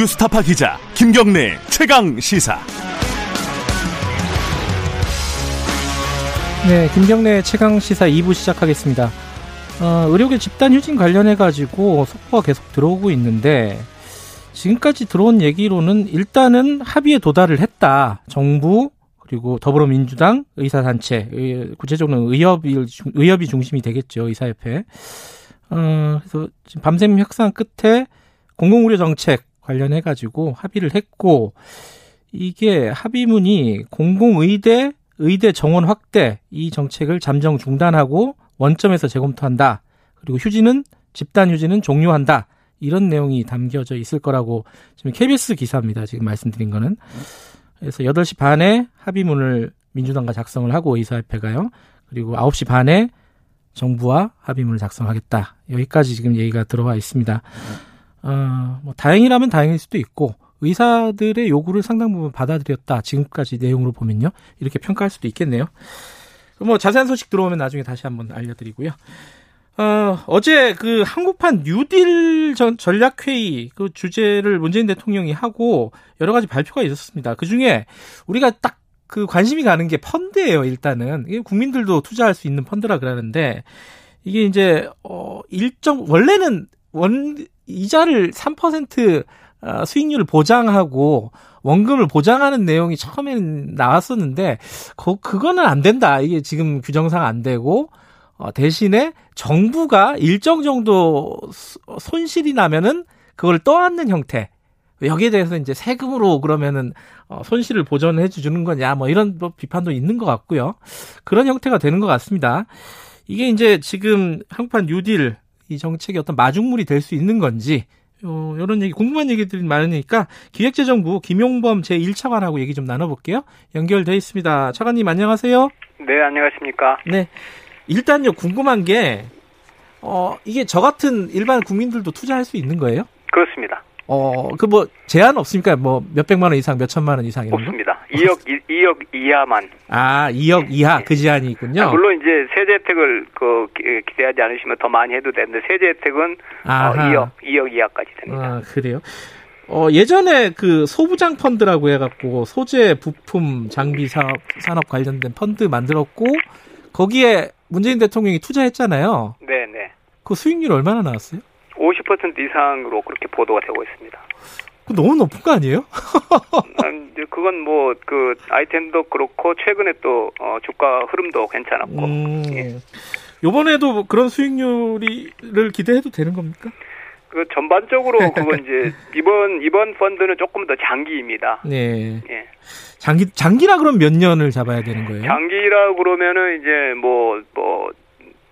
뉴스타파 기자 김경래 최강 시사. 네, 김경래 최강 시사 2부 시작하겠습니다. 어, 의료계 집단 휴진 관련해 가지고 속보가 계속 들어오고 있는데 지금까지 들어온 얘기로는 일단은 합의에 도달을 했다. 정부 그리고 더불어민주당 의사단체 구체적으로는 의협이 의협이 중심이 되겠죠 의사협회. 어, 그래서 지금 밤샘 협상 끝에 공공의료 정책 관련해 가지고 합의를 했고 이게 합의문이 공공의대 의대 정원 확대 이 정책을 잠정 중단하고 원점에서 재검토한다. 그리고 휴지는 집단 휴지는 종료한다. 이런 내용이 담겨져 있을 거라고 지금 KBS 기사입니다. 지금 말씀드린 거는. 그래서 8시 반에 합의문을 민주당과 작성을 하고 의사협회가요. 그리고 9시 반에 정부와 합의문을 작성하겠다. 여기까지 지금 얘기가 들어와 있습니다. 어, 뭐 다행이라면 다행일 수도 있고 의사들의 요구를 상당 부분 받아들였다. 지금까지 내용으로 보면요. 이렇게 평가할 수도 있겠네요. 뭐 자세한 소식 들어오면 나중에 다시 한번 알려드리고요. 어, 어제 그 한국판 뉴딜 전 전략회의 그 주제를 문재인 대통령이 하고 여러 가지 발표가 있었습니다. 그 중에 우리가 딱 그 관심이 가는 게 펀드예요, 일단은. 이게 국민들도 투자할 수 있는 펀드라 그러는데 이게 이제, 어, 일정, 원래는 원, 이자를 3% 어, 수익률을 보장하고 원금을 보장하는 내용이 처음에는 나왔었는데 그, 그거는 안 된다. 이게 지금 규정상 안 되고 어, 대신에 정부가 일정 정도 손실이 나면은 그걸 떠안는 형태. 여기에 대해서 이제 세금으로 그러면은 어, 손실을 보전해 주는 거냐 뭐 이런 뭐 비판도 있는 것 같고요. 그런 형태가 되는 것 같습니다. 이게 이제 지금 한국판 뉴딜 이 정책이 어떤 마중물이 될 수 있는 건지 어, 이런 얘기, 궁금한 얘기들이 많으니까 기획재정부 김용범 제 1차관하고 얘기 좀 나눠볼게요. 연결돼 있습니다. 차관님 안녕하세요. 네, 안녕하십니까. 네. 일단요, 궁금한 게, 어, 이게 저 같은 일반 국민들도 투자할 수 있는 거예요? 그렇습니다. 어, 그 뭐, 제한 없습니까? 뭐, 몇백만 원 이상, 몇천만 원 이상 이런 없습니다. 거? 2억, 2, 억 이하만. 아, 2억 이하, 그 제한이 있군요. 아, 물론 이제 세제 혜택을 그 기대하지 않으시면 더 많이 해도 되는데, 세제 혜택은 어, 2억, 2억 이하까지 됩니다. 아, 그래요? 어, 예전에 그 소부장 펀드라고 해갖고 소재, 부품, 장비 사업, 산업 관련된 펀드 만들었고, 거기에 문재인 대통령이 투자했잖아요. 네 네. 그 수익률 얼마나 나왔어요? 50% 이상으로 그렇게 보도가 되고 있습니다. 너무 높은 거 아니에요? 그건 뭐 그 아이템도 그렇고 최근에 또 어, 주가 흐름도 괜찮았고. 음, 예. 요번에도 그런 수익률을 기대해도 되는 겁니까? 그 전반적으로 그건 이제 이번 이번 펀드는 조금 더 장기입니다. 네. 예. 장기 장기라 그럼 몇 년을 잡아야 되는 거예요? 장기라 그러면은 이제 뭐뭐 뭐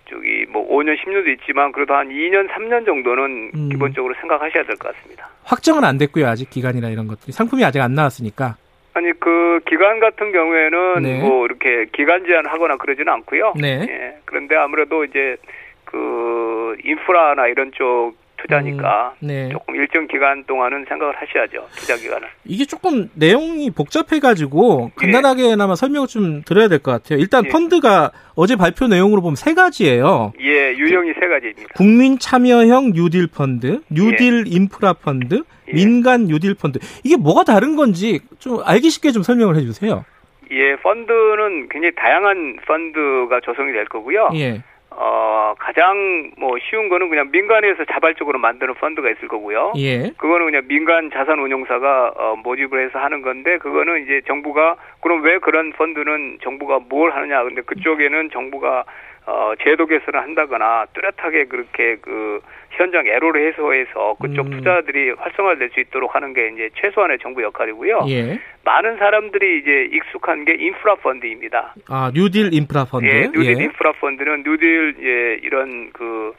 저기 뭐 5년 10년도 있지만 그래도 한 2년 3년 정도는 음. 기본적으로 생각하셔야 될 것 같습니다. 확정은 안 됐고요. 아직 기간이나 이런 것들이 상품이 아직 안 나왔으니까. 아니 그 기간 같은 경우에는 네. 뭐 이렇게 기간 제한하거나 그러지는 않고요. 네. 예. 그런데 아무래도 이제 그 인프라나 이런 쪽 투자니까 음, 네. 조금 일정 기간 동안은 생각을 하셔야죠 투자 기간을. 이게 조금 내용이 복잡해가지고 간단하게나마 예. 설명을 좀 드려야 될 것 같아요. 일단 예. 펀드가 어제 발표 내용으로 보면 세 가지예요. 예, 유형이 세 가지입니다. 국민 참여형 뉴딜 펀드, 뉴딜 예. 인프라 펀드, 예. 민간 뉴딜 펀드. 이게 뭐가 다른 건지 좀 알기 쉽게 좀 설명을 해주세요. 예, 펀드는 굉장히 다양한 펀드가 조성이 될 거고요. 예. 어, 가장 뭐 쉬운 거는 그냥 민간에서 자발적으로 만드는 펀드가 있을 거고요. 예. 그거는 그냥 민간 자산 운용사가 어, 모집을 해서 하는 건데 그거는 이제 정부가 그럼 왜 그런 펀드는 정부가 뭘 하느냐. 근데 그쪽에는 정부가 어, 제도 개선을 한다거나 뚜렷하게 그렇게 그 현장 애로를 해소해서 그쪽 음. 투자들이 활성화될 수 있도록 하는 게 이제 최소한의 정부 역할이고요. 예. 많은 사람들이 이제 익숙한 게 인프라 펀드입니다. 아, 뉴딜 인프라 펀드. 예, 뉴딜 예. 인프라 펀드는 뉴딜 예, 이런 그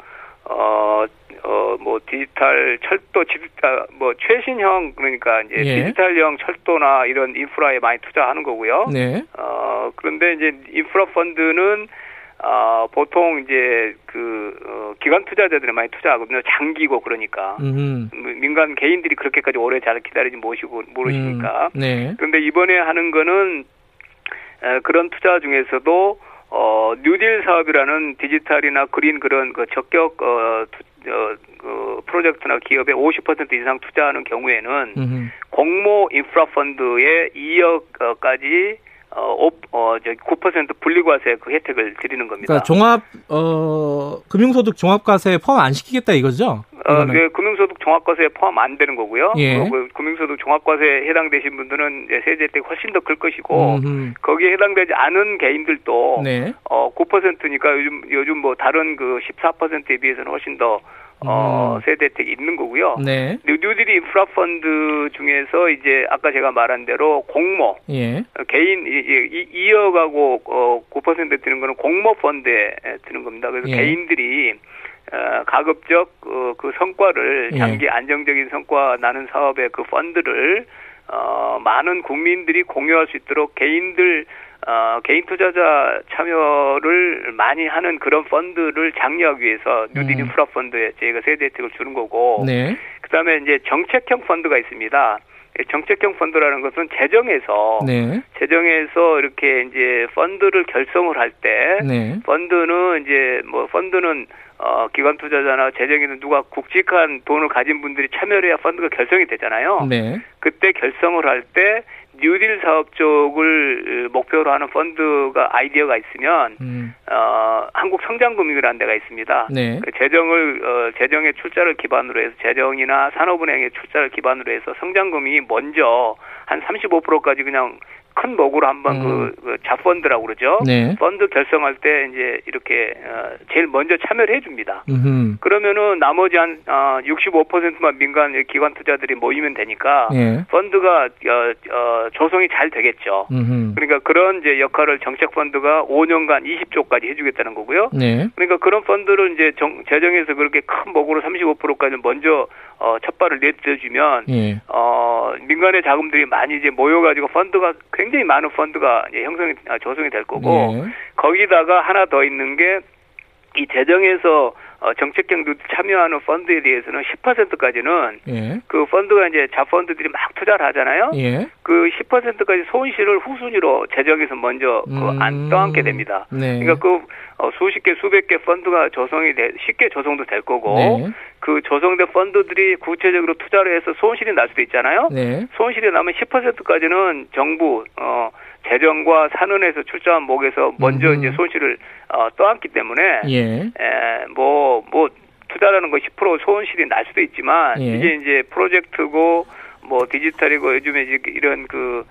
어, 어, 뭐, 디지털, 철도, 디지털, 뭐, 최신형, 그러니까, 이제, 예. 디지털형 철도나 이런 인프라에 많이 투자하는 거고요. 네. 어, 그런데 이제, 인프라 펀드는, 어, 보통 이제 그 어, 기관 투자자들이 많이 투자하거든요. 장기고 그러니까 음흠. 민간 개인들이 그렇게까지 오래 잘 기다리지 모시고 모르시니까. 음, 네. 그런데 이번에 하는 거는 에, 그런 투자 중에서도 어 뉴딜 사업이라는 디지털이나 그린 그런 그 적격 어, 투, 어, 그그 프로젝트나 기업에 50% 이상 투자하는 경우에는 음흠. 공모 인프라 펀드에 2억까지 어, 오- 어, 저, 9% 분리과세 그 혜택을 드리는 겁니다. 그러니까 종합 어 금융소득 종합과세 포함 안 시키겠다 이거죠? 어. 그 금융소득 종합과세에 포함 안 되는 거고요. 예. 그, 그 금융소득 종합과세에 해당되신 분들은 세제 혜택이 훨씬 더 클 것이고 음흠. 거기에 해당되지 않은 개인들도 네. 어 9%니까 요즘 요즘 뭐 다른 그 14%에 비해서는 훨씬 더 어, 음. 세제 혜택이 있는 거고요. 네. 뉴- 뉴딜 인프라 펀드 중에서 이제 아까 제가 말한 대로 공모 예. 어, 개인 이, 이, 2억하고 어, 9% 드는 거는 공모 펀드에 드는 겁니다. 그래서 예. 개인들이 어, 가급적 어, 그 성과를 예. 장기 안정적인 성과 나는 사업의 그 펀드를 어, 많은 국민들이 공유할 수 있도록 개인들 어, 개인 투자자 참여를 많이 하는 그런 펀드를 장려하기 위해서 뉴딜 음. 인프라 펀드에 저희가 세제 혜택을 주는 거고 네. 그다음에 이제 정책형 펀드가 있습니다. 이 정책형 펀드라는 것은 재정에서 네. 재정에서 이렇게 이제 펀드를 결성을 할때 네. 펀드는 이제 뭐 펀드는 어 기관 투자자나 재정에는 누가 굵직한 돈을 가진 분들이 참여를 해야 펀드가 결성이 되잖아요. 네. 그때 결성을 할때 뉴딜 사업 쪽을 목표로 하는 펀드가 아이디어가 있으면 음. 어 한국 성장금융이라는 데가 있습니다. 네. 그 재정을 어, 재정의 출자를 기반으로 해서 재정이나 산업은행의 출자를 기반으로 해서 성장금이 먼저 한 35%까지 그냥 큰 목으로 한번 음. 그, 그 자펀드라고 그러죠. 네. 펀드 결성할 때 이제 이렇게 어, 제일 먼저 참여를 해줍니다. 음흠. 그러면은 나머지 한 어, 65%만 민간 기관 투자들이 모이면 되니까 예. 펀드가 어, 어, 조성이 잘 되겠죠. 음흠. 그러니까 그런 이제 역할을 정책 펀드가 5년간 20조까지 해주겠다는 거고요. 네. 그러니까 그런 펀드를 이제 정, 재정에서 그렇게 큰 목으로 35%까지 먼저 어, 첫 발을 내딛어주면 예. 어, 민간의 자금들이 많이 이제 모여가지고 펀드가 굉장히 많은 펀드가 이제 형성이 아, 조성이 될 거고 예. 거기다가 하나 더 있는 게 이 재정에서 어, 정책형 도 참여하는 펀드에 대해서는 10%까지는 예. 그 펀드가 이제 자펀드들이 막 투자를 하잖아요. 예. 그 10%까지 손실을 후순위로 재정에서 먼저 그안 음. 떠안게 됩니다. 네. 그러니까 그 어, 수십 개 수백 개 펀드가 조성이 돼 쉽게 조성도 될 거고 네. 그 조성된 펀드들이 구체적으로 투자를 해서 손실이 날 수도 있잖아요. 네. 손실이 나면 10%까지는 정부 어 재정과 산은에서 출자한 목에서 먼저 음. 이제 손실을 어 떠안기 때문에 예. 에뭐뭐 뭐 투자라는 거 10% 손실이 날 수도 있지만 예. 이게 이제 프로젝트고 뭐 디지털이고 요즘에 이제 이런 그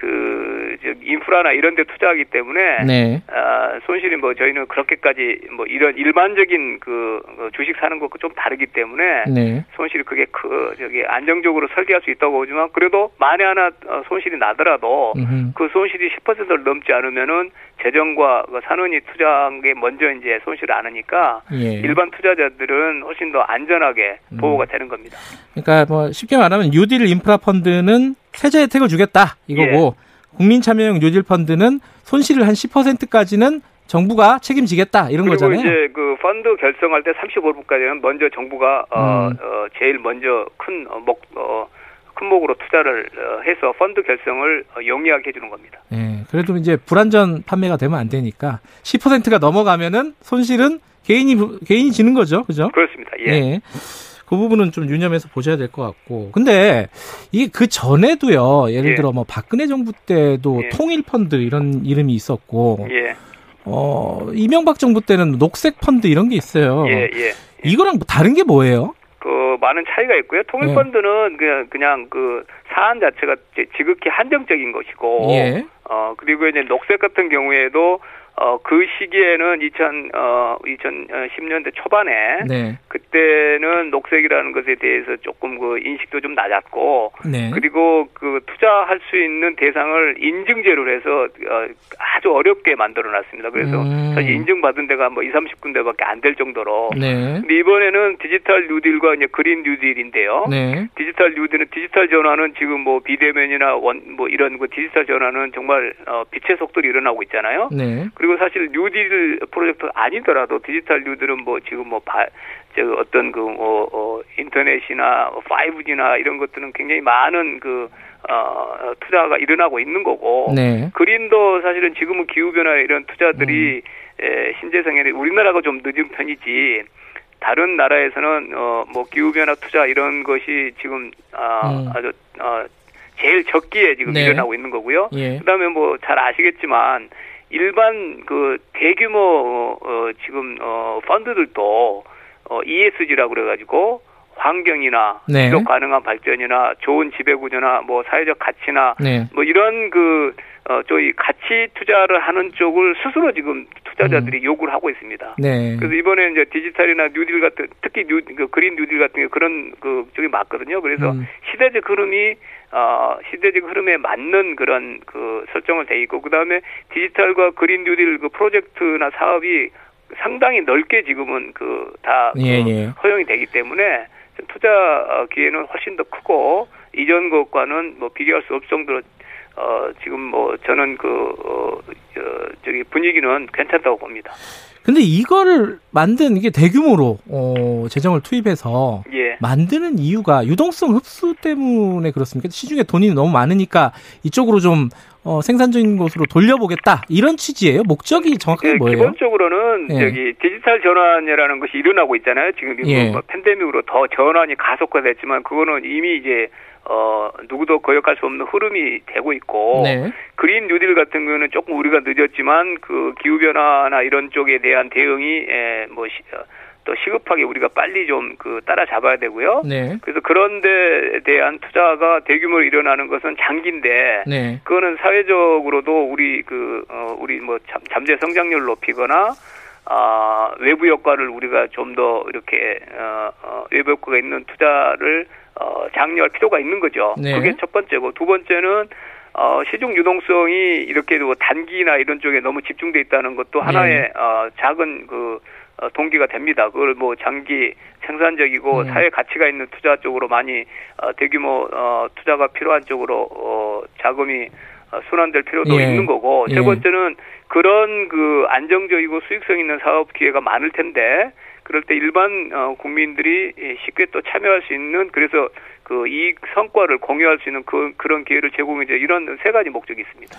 그, 저, 인프라나 이런 데 투자하기 때문에, 네. 아, 손실이 뭐 저희는 그렇게까지 뭐 이런 일반적인 그, 그 주식 사는 것과 좀 다르기 때문에, 네. 손실이 그게 그, 저기, 안정적으로 설계할 수 있다고 보지만, 그래도 만에 하나 어, 손실이 나더라도, 음흠. 그 손실이 10%를 넘지 않으면은 재정과 그 산원이 투자한 게 먼저 이제 손실을 안 하니까, 예. 일반 투자자들은 훨씬 더 안전하게 음. 보호가 되는 겁니다. 그러니까 뭐 쉽게 말하면 뉴딜 인프라 펀드는 세제 혜택을 주겠다 이거고 예. 국민 참여형 뉴딜 펀드는 손실을 한 10%까지는 정부가 책임지겠다 이런 그리고 거잖아요. 이제 그 펀드 결성할 때 35%까지는 먼저 정부가 어, 음. 어 제일 먼저 큰 어, 목, 어, 큰 목으로 투자를 어, 해서 펀드 결성을 어, 용이하게 해주는 겁니다. 예. 그래도 이제 불안전 판매가 되면 안 되니까 10%가 넘어가면은 손실은 개인이 개인이 지는 거죠. 그죠? 그렇습니다. 예. 그 부분은 좀 유념해서 보셔야 될 것 같고. 근데 이게 그 전에도요. 예를 예. 들어 뭐 박근혜 정부 때도 예. 통일 펀드 이런 이름이 있었고 예. 어, 이명박 정부 때는 녹색 펀드 이런 게 있어요. 예. 예. 이거랑 뭐 다른 게 뭐예요? 그 많은 차이가 있고요. 통일 펀드는 그냥 그냥 그 사안 자체가 지극히 한정적인 것이고, 예. 어 그리고 이제 녹색 같은 경우에도 어 그 시기에는 2000 어 2010년대 초반에 네. 그때는 녹색이라는 것에 대해서 조금 그 인식도 좀 낮았고 네. 그리고 그 투자할 수 있는 대상을 인증제로 해서 어, 아주 어렵게 만들어 놨습니다. 그래서 음. 사실 인증받은 데가 뭐 2, 30군데밖에 안 될 정도로 네. 근데 이번에는 디지털 뉴딜과 이제 그린 뉴딜인데요. 네. 디지털 뉴딜은 디지털 전환은 지금 뭐 비대면이나 원 뭐 이런 그 디지털 전환은 정말 어 빛의 속도로 일어나고 있잖아요. 네. 그리고 사실 뉴딜 프로젝트 아니더라도 디지털 뉴딜은 뭐 지금 뭐 바, 저 어떤 그뭐 어, 인터넷이나 5G나 이런 것들은 굉장히 많은 그 어, 투자가 일어나고 있는 거고 네. 그린도 사실은 지금은 기후 변화 이런 투자들이 음. 에, 신재생에는 우리나라가 좀 늦은 편이지 다른 나라에서는 어 뭐 기후 변화 투자 이런 것이 지금 아 음. 아주 어 제일 적기에 지금 네. 일어나고 있는 거고요. 예. 그다음에 뭐 잘 아시겠지만 일반 그 대규모 어 지금 어 펀드들도 어 ESG라고 그래 가지고 환경이나 네. 지속 가능한 발전이나 좋은 지배 구조나 뭐 사회적 가치나 네. 뭐 이런 그 어, 저희 가치 투자를 하는 쪽을 스스로 지금 투자자들이 요구를 하고 있습니다. 네. 그래서 이번에 이제 디지털이나 뉴딜 같은 특히 뉴, 그 그린 뉴딜 같은 게 그런 그 쪽이 맞거든요. 그래서 음. 시대적 흐름이 어 시대적 흐름에 맞는 그런 그 설정을 돼 있고 그다음에 디지털과 그린 뉴딜 그 프로젝트나 사업이 상당히 넓게 지금은 그다 예, 예. 허용이 되기 때문에 투자 어, 기회는 훨씬 더 크고 이전 것과는 뭐 비교할 수 없을 정도로 어 지금 뭐 저는 그 어, 어, 저기 분위기는 괜찮다고 봅니다. 근데 이거를 만든 이게 대규모로 어, 재정을 투입해서 예. 만드는 이유가 유동성 흡수 때문에 그렇습니까? 시중에 돈이 너무 많으니까 이쪽으로 좀 어, 생산적인 곳으로 돌려보겠다 이런 취지예요. 목적이 정확하게 예, 뭐예요? 기본적으로는 예. 저기 디지털 전환이라는 것이 일어나고 있잖아요. 지금 이거 예. 뭐 팬데믹으로 더 전환이 가속화됐지만 그거는 이미 이제 어 누구도 거역할 수 없는 흐름이 되고 있고 네. 그린 뉴딜 같은 경우는 조금 우리가 늦었지만 그 기후 변화나 이런 쪽에 대한 대응이 에, 뭐 시, 어, 또 시급하게 우리가 빨리 좀 그 따라잡아야 되고요. 네. 그래서 그런 데 대한 투자가 대규모로 일어나는 것은 장기인데 네. 그거는 사회적으로도 우리 그 어, 우리 뭐 잠, 잠재 성장률 높이거나 아 외부 효과를 우리가 좀 더 이렇게 어, 어, 외부 효과가 있는 투자를 어, 장려할 필요가 있는 거죠. 네. 그게 첫 번째고 두 번째는 어, 시중 유동성이 이렇게 뭐 단기나 이런 쪽에 너무 집중돼 있다는 것도 하나의 네. 어, 작은 그 어, 동기가 됩니다. 그걸 뭐 장기 생산적이고 음. 사회 가치가 있는 투자 쪽으로 많이 어, 대규모 어, 투자가 필요한 쪽으로 어, 자금이 어, 순환될 필요도 예. 있는 거고 예. 세 번째는 그런 그 안정적이고 수익성 있는 사업 기회가 많을 텐데 그럴 때 일반 어, 국민들이 예, 쉽게 또 참여할 수 있는 그래서 그 이익 성과를 공유할 수 있는 그, 그런 기회를 제공해줘 이런 세 가지 목적이 있습니다.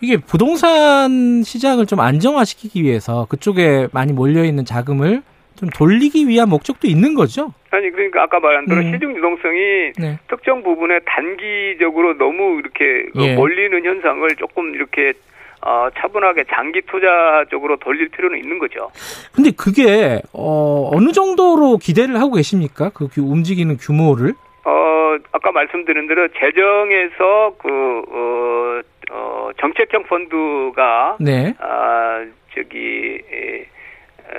이게 부동산 시장을 좀 안정화시키기 위해서 그쪽에 많이 몰려 있는 자금을 좀 돌리기 위한 목적도 있는 거죠. 아니 그러니까 아까 말한 대로 음. 시중 유동성이 네. 특정 부분에 단기적으로 너무 이렇게 그 예. 몰리는 현상을 조금 이렇게 어, 차분하게 장기 투자 쪽으로 돌릴 필요는 있는 거죠. 근데 그게 어, 어느 정도로 기대를 하고 계십니까? 그 규- 움직이는 규모를? 어, 아까 말씀드린 대로 재정에서 그, 어, 어, 정책형 펀드가, 네. 아, 저기, 에, 에,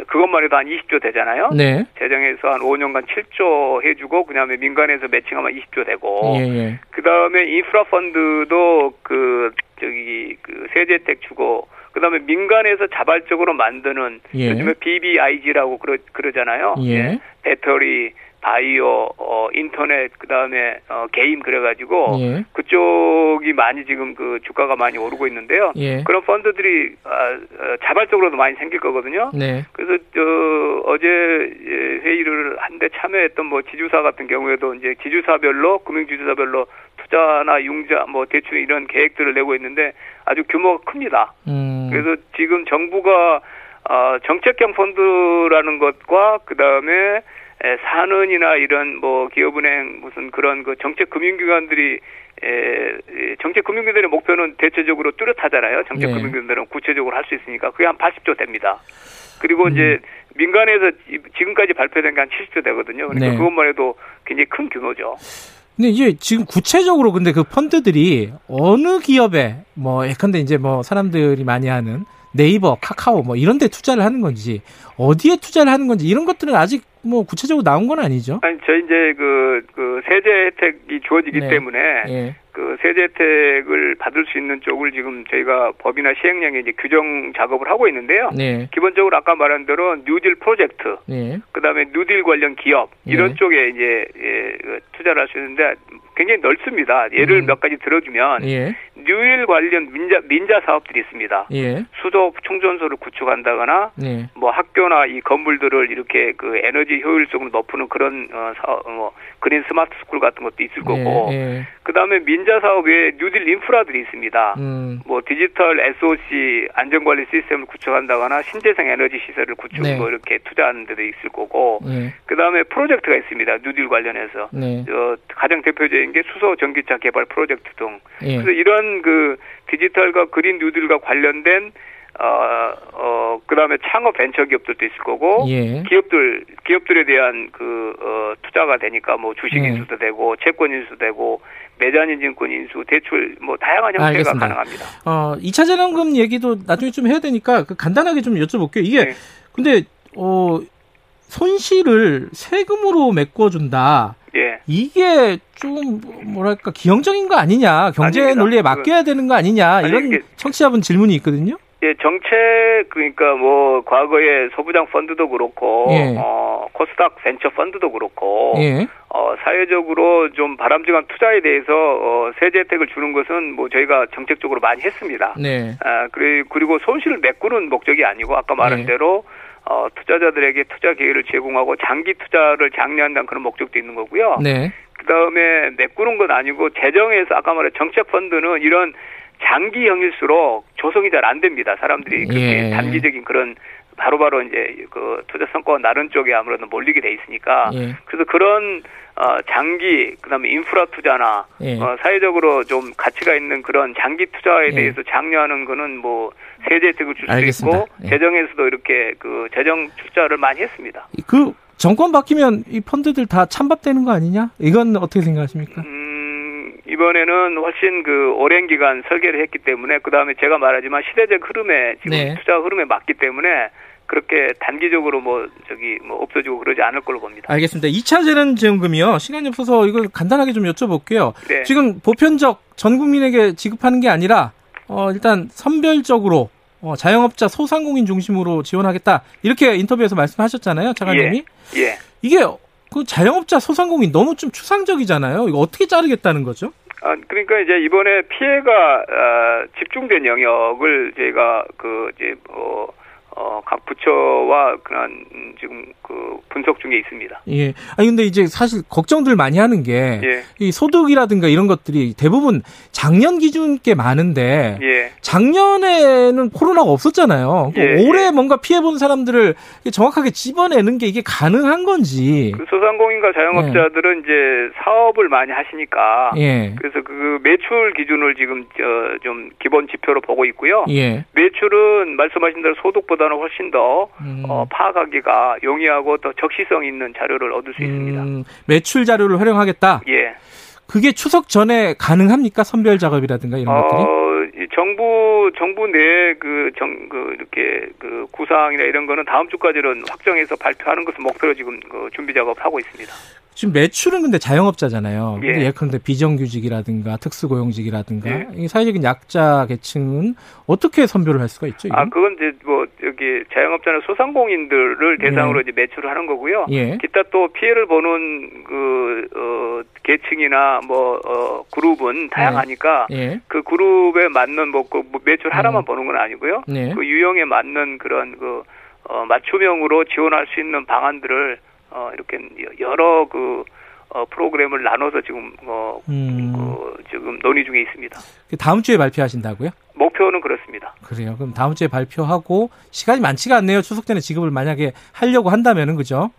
그것만 해도 한 20조 되잖아요. 네. 재정에서 한 5년간 7조 해주고, 그 다음에 민간에서 매칭하면 20조 되고, 예, 예. 그 다음에 인프라 펀드도 그, 저기, 그 세제택 주고, 그 다음에 민간에서 자발적으로 만드는 예. 요즘에 BBIG라고 그러, 그러잖아요. 예. 배터리, 바이오, 어, 인터넷, 그 다음에, 어, 게임 그래가지고, 예. 그쪽이 많이 지금 그 주가가 많이 오르고 있는데요. 예. 그런 펀드들이, 아, 어, 자발적으로도 많이 생길 거거든요. 네. 그래서, 저, 어제 예, 회의를 한데 참여했던 뭐 지주사 같은 경우에도 이제 지주사별로, 금융지주사별로 투자나 융자, 뭐 대출 이런 계획들을 내고 있는데 아주 규모가 큽니다. 음. 그래서 지금 정부가 어, 정책형 펀드라는 것과 그 다음에 산은이나 이런 뭐 기업은행 무슨 그런 그 정책 금융기관들이 에, 에, 정책 금융기관들의 목표는 대체적으로 뚜렷하잖아요. 정책 네. 금융기관들은 구체적으로 할 수 있으니까 그게 한 80조 됩니다. 그리고 음. 이제 민간에서 이- 지금까지 발표된 게 한 70조 되거든요. 그러니까 네. 그것만 해도 굉장히 큰 규모죠. 근데 이제 지금 구체적으로 근데 그 펀드들이 어느 기업에 뭐 예컨대 이제 뭐 사람들이 많이 하는 네이버, 카카오 뭐 이런 데 투자를 하는 건지 어디에 투자를 하는 건지 이런 것들은 아직 뭐 구체적으로 나온 건 아니죠. 아니, 저희 이제 그, 그 세제 혜택이 주어지기 네. 때문에 예. 그 세제 혜택을 받을 수 있는 쪽을 지금 저희가 법이나 시행령에 이제 규정 작업을 하고 있는데요. 네. 기본적으로 아까 말한 대로 뉴딜 프로젝트, 네. 그다음에 뉴딜 관련 기업 이런 네. 쪽에 이제 예, 그 투자를 할 수 있는데 굉장히 넓습니다. 예를 음. 몇 가지 들어주면 예. 뉴딜 관련 민자 민자 사업들이 있습니다. 예. 수소 충전소를 구축한다거나 네. 뭐 학교 나 이 건물들을 이렇게 그 에너지 효율성을 높이는 그런 어, 사, 뭐 그린 스마트 스쿨 같은 것도 있을 거고 예. 예. 그다음에 민자 사업 외에 뉴딜 인프라들이 있습니다. 음. 뭐 디지털 SOC 안전관리 시스템을 구축한다거나 신재생 에너지 시설을 구축 네. 뭐 이렇게 투자하는 데도 있을 거고 예. 그다음에 프로젝트가 있습니다. 뉴딜 관련해서 네. 어, 가장 대표적인 게 수소 전기차 개발 프로젝트 등 예. 그래서 이런 그 디지털과 그린 뉴딜과 관련된 어, 어, 그 다음에 창업 벤처 기업들도 있을 거고, 예. 기업들, 기업들에 대한 그, 어, 투자가 되니까 뭐 주식 네. 인수도 되고, 채권 인수도 되고, 매장인 증권 인수, 대출, 뭐 다양한 형태가 알겠습니다. 가능합니다. 어, 2차 재난금 얘기도 나중에 좀 해야 되니까 그 간단하게 좀 여쭤볼게요. 이게 네. 근데 어 손실을 세금으로 메꿔 준다. 예. 이게 좀 뭐랄까 기형적인 거 아니냐 경제 아닙니다. 논리에 맡겨야 되는 거 아니냐 아니, 이런 이게- 청취자분 질문이 있거든요. 예, 정책, 그러니까 뭐, 과거에 소부장 펀드도 그렇고, 예. 어, 코스닥 벤처 펀드도 그렇고, 예, 어, 사회적으로 좀 바람직한 투자에 대해서, 어, 세제 혜택을 주는 것은 뭐 저희가 정책적으로 많이 했습니다. 네, 아, 그리- 그리고 손실을 메꾸는 목적이 아니고 아까 말한 네. 대로 어, 투자자들에게 투자 기회를 제공하고 장기 투자를 장려한다는 그런 목적도 있는 거고요. 네, 그다음에 메꾸는 건 아니고 재정에서 아까 말한 정책 펀드는 이런 장기형일수록 조성이 잘 안 됩니다. 사람들이 그렇게 예. 단기적인 그런 바로바로 이제 그 투자 성과가 나른 쪽에 아무래도 몰리게 돼 있으니까 예. 그래서 그런 어, 장기 그다음에 인프라 투자나 예. 어, 사회적으로 좀 가치가 있는 그런 장기 투자에 예. 대해서 장려하는 거는 뭐 세제 혜택을 줄 알겠습니다. 있고 예. 재정에서도 이렇게 그 재정 투자를 많이 했습니다. 그 정권 바뀌면 이 펀드들 다 찬밥되는 거 아니냐? 이건 어떻게 생각하십니까? 음, 이번에는 훨씬 그 오랜 기간 설계를 했기 때문에 그 다음에 제가 말하지만 시대적 흐름에 지금 네. 투자 흐름에 맞기 때문에 그렇게 단기적으로 뭐 저기 뭐 없어지고 그러지 않을 걸로 봅니다. 알겠습니다. 2차 재난지원금이요. 시간이 없어서 이거 간단하게 좀 여쭤볼게요. 네. 지금 보편적 전 국민에게 지급하는 게 아니라 어, 일단 선별적으로 어, 자영업자 소상공인 중심으로 지원하겠다 이렇게 인터뷰에서 말씀하셨잖아요, 차관님이. 예. 이게 그 자영업자 소상공인 너무 좀 추상적이잖아요. 이거 어떻게 자르겠다는 거죠? 아, 그러니까 이제 이번에 피해가 어, 집중된 영역을 저희가 그 이제 어, 어, 각 부처와 그런 음, 지금 그 분석 중에 있습니다. 예. 아니 근데 이제 사실 걱정들 많이 하는 게이 예. 소득이라든가 이런 것들이 대부분 작년 기준 게 많은데 예. 작년에는 코로나가 없었잖아요. 그 예, 올해 예. 뭔가 피해 본 사람들을 정확하게 집어내는 게 이게 가능한 건지. 그 소상공인과 자영업자들은 이제 사업을 많이 하시니까 예. 그래서 그 매출 기준을 지금 저좀 기본 지표로 보고 있고요. 예. 매출은 말씀하신 대로 소득보다 는 훨씬 더 음. 어, 파악하기가 용이하고 더 적시성 있는 자료를 얻을 수 있습니다. 음, 매출 자료를 활용하겠다. 예. 그게 추석 전에 가능합니까? 선별 작업이라든가 이런 것들이? 어, 이 정부 정부 내그정그 이렇게 그 구상이나 이런 거는 다음 주까지는 확정해서 발표하는 것을 목표로 지금 그 준비 작업 하고 있습니다. 지금 매출은 근데 자영업자잖아요. 근데 예. 예컨대 비정규직이라든가 특수고용직이라든가 예. 이 사회적인 약자 계층은 어떻게 선별을 할 수가 있죠? 아 이건? 그건 이제 뭐 여기 자영업자나 소상공인들을 대상으로 이제 매출을 하는 거고요. 예. 기타 또 피해를 보는 그 어, 계층이나 뭐 어, 그룹은 다양하니까 예. 그 그룹에 맞는 뭐, 그 매출 하나만 음. 보는 건 아니고요. 네. 그 유형에 맞는 그런 그 어, 맞춤형으로 지원할 수 있는 방안들을 어, 이렇게 여러 그 어, 프로그램을 나눠서 지금 어, 음. 그 지금 논의 중에 있습니다. 다음 주에 발표하신다고요? 목표는 그렇습니다. 그래요. 그럼 다음 주에 발표하고 시간이 많지가 않네요. 추석 전에 지급을 만약에 하려고 한다면은 그죠?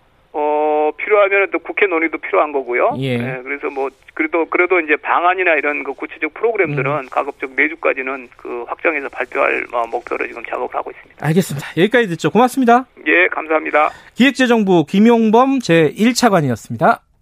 어, 필요하면 또 국회 논의도 필요한 거고요. 예. 네, 그래서 뭐 그래도 그래도 이제 방안이나 이런 그 구체적 프로그램들은 음. 가급적 내주까지는 그 확정해서 발표할 어, 목표로 지금 작업을 하고 있습니다. 알겠습니다. 여기까지 듣죠. 고맙습니다. 예, 감사합니다. 기획재정부 김용범 제 1차관이었습니다.